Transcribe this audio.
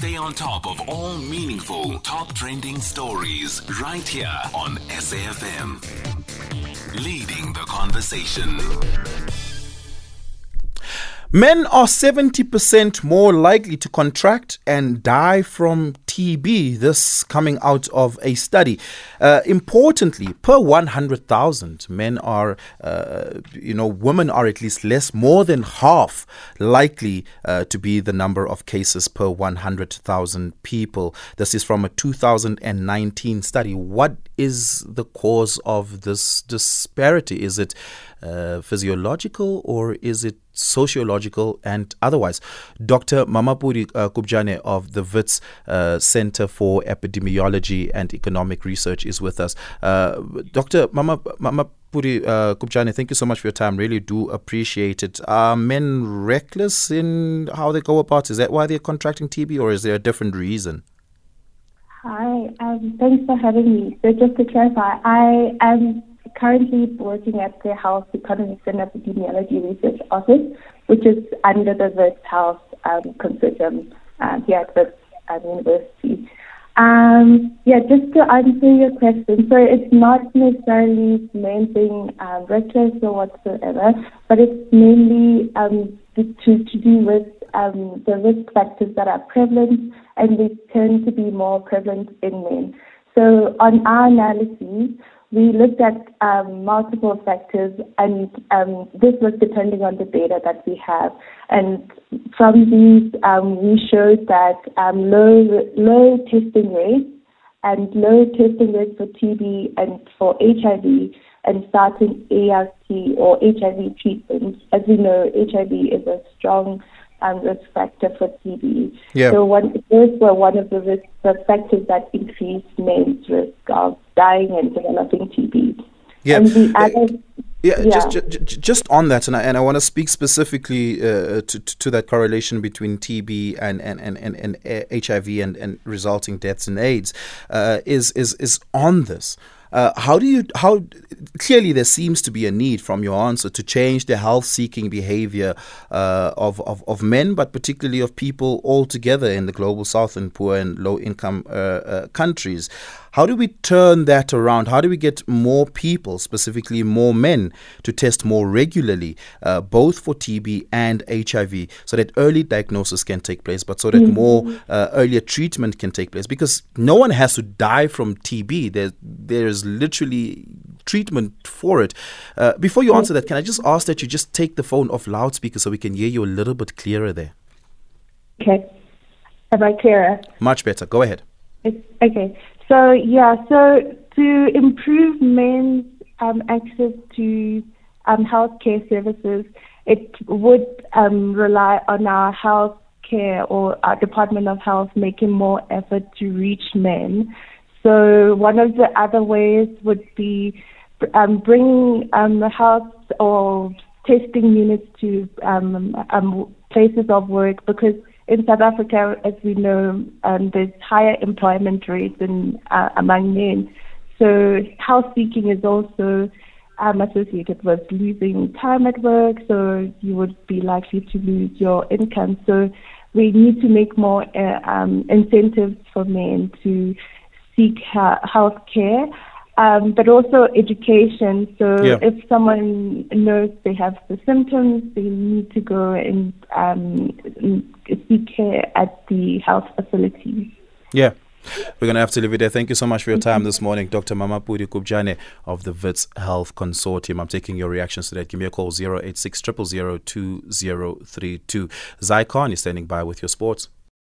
Stay on top of all meaningful, top trending stories right here on SAFM. Leading the conversation. Men are 70% more likely to contract and die from TB. This coming out of a study. Uh, importantly, per 100,000, men are, uh, you know, women are at least less, more than half likely uh, to be the number of cases per 100,000 people. This is from a 2019 study. What is the cause of this disparity? Is it uh, physiological or is it sociological and otherwise? Dr. Mmamapudi uh, Kubjane of the WITS uh, Center for Epidemiology and Economic Research is with us. Dr. Mama, Mmamapudi Kubjane, thank you so much for your time. Really do appreciate it. Are men reckless in how they go about? Is that why they're contracting TB or is there a different reason? Hi, um, thanks for having me. So just to clarify, I am currently working at the Health Economics and Epidemiology Research Office, which is under the WITS Health um, Consortium uh, here at the um, University. Um, yeah, just to answer your question, so it's not necessarily men being um, reckless or whatsoever, but it's mainly um, to, to do with um, the risk factors that are prevalent and they tend to be more prevalent in men. So on our analyses, we looked at um, multiple factors, and um, this was depending on the data that we have. And from these, um, we showed that um, low low testing rates and low testing rates for TB and for HIV and starting ART or HIV treatments. As we know, HIV is a strong um, risk factor for TB. Yeah. So one, those were one of the risk the factors that increased men's risk of dying and developing TB. Yeah. And the other, yeah, yeah. Just, just, just on that, and I, and I want to speak specifically uh, to, to that correlation between TB and and, and, and, and HIV and, and resulting deaths and AIDS uh, is is is on this. Uh, how do you how clearly there seems to be a need from your answer to change the health seeking behavior uh, of, of, of men, but particularly of people altogether in the global south and poor and low income uh, uh countries. How do we turn that around? How do we get more people, specifically more men, to test more regularly, uh, both for TB and HIV, so that early diagnosis can take place, but so that mm-hmm. more uh, earlier treatment can take place? Because no one has to die from TB. There, there's literally treatment for it. Uh, before you answer that, can I just ask that you just take the phone off loudspeaker so we can hear you a little bit clearer there? Okay. Am I clearer? Much better. Go ahead. okay. So yeah, so to improve men's um, access to um, healthcare services, it would um, rely on our health care or our Department of Health making more effort to reach men. So one of the other ways would be um, bringing um, health or testing units to um, um, places of work because in South Africa, as we know, um, there's higher employment rates in, uh, among men. So health seeking is also um, associated with losing time at work, so you would be likely to lose your income. So we need to make more uh, um, incentives for men to seek health care um, but also education. So yeah. if someone knows they have the symptoms, they need to go and um, seek care at the health facilities. Yeah. We're going to have to leave it there. Thank you so much for your time this morning, Dr. Mmamapudi Kubjane of the WITS Health Consortium. I'm taking your reactions to that. Give me a call 086 000 2032. Zai Khan is standing by with your sports.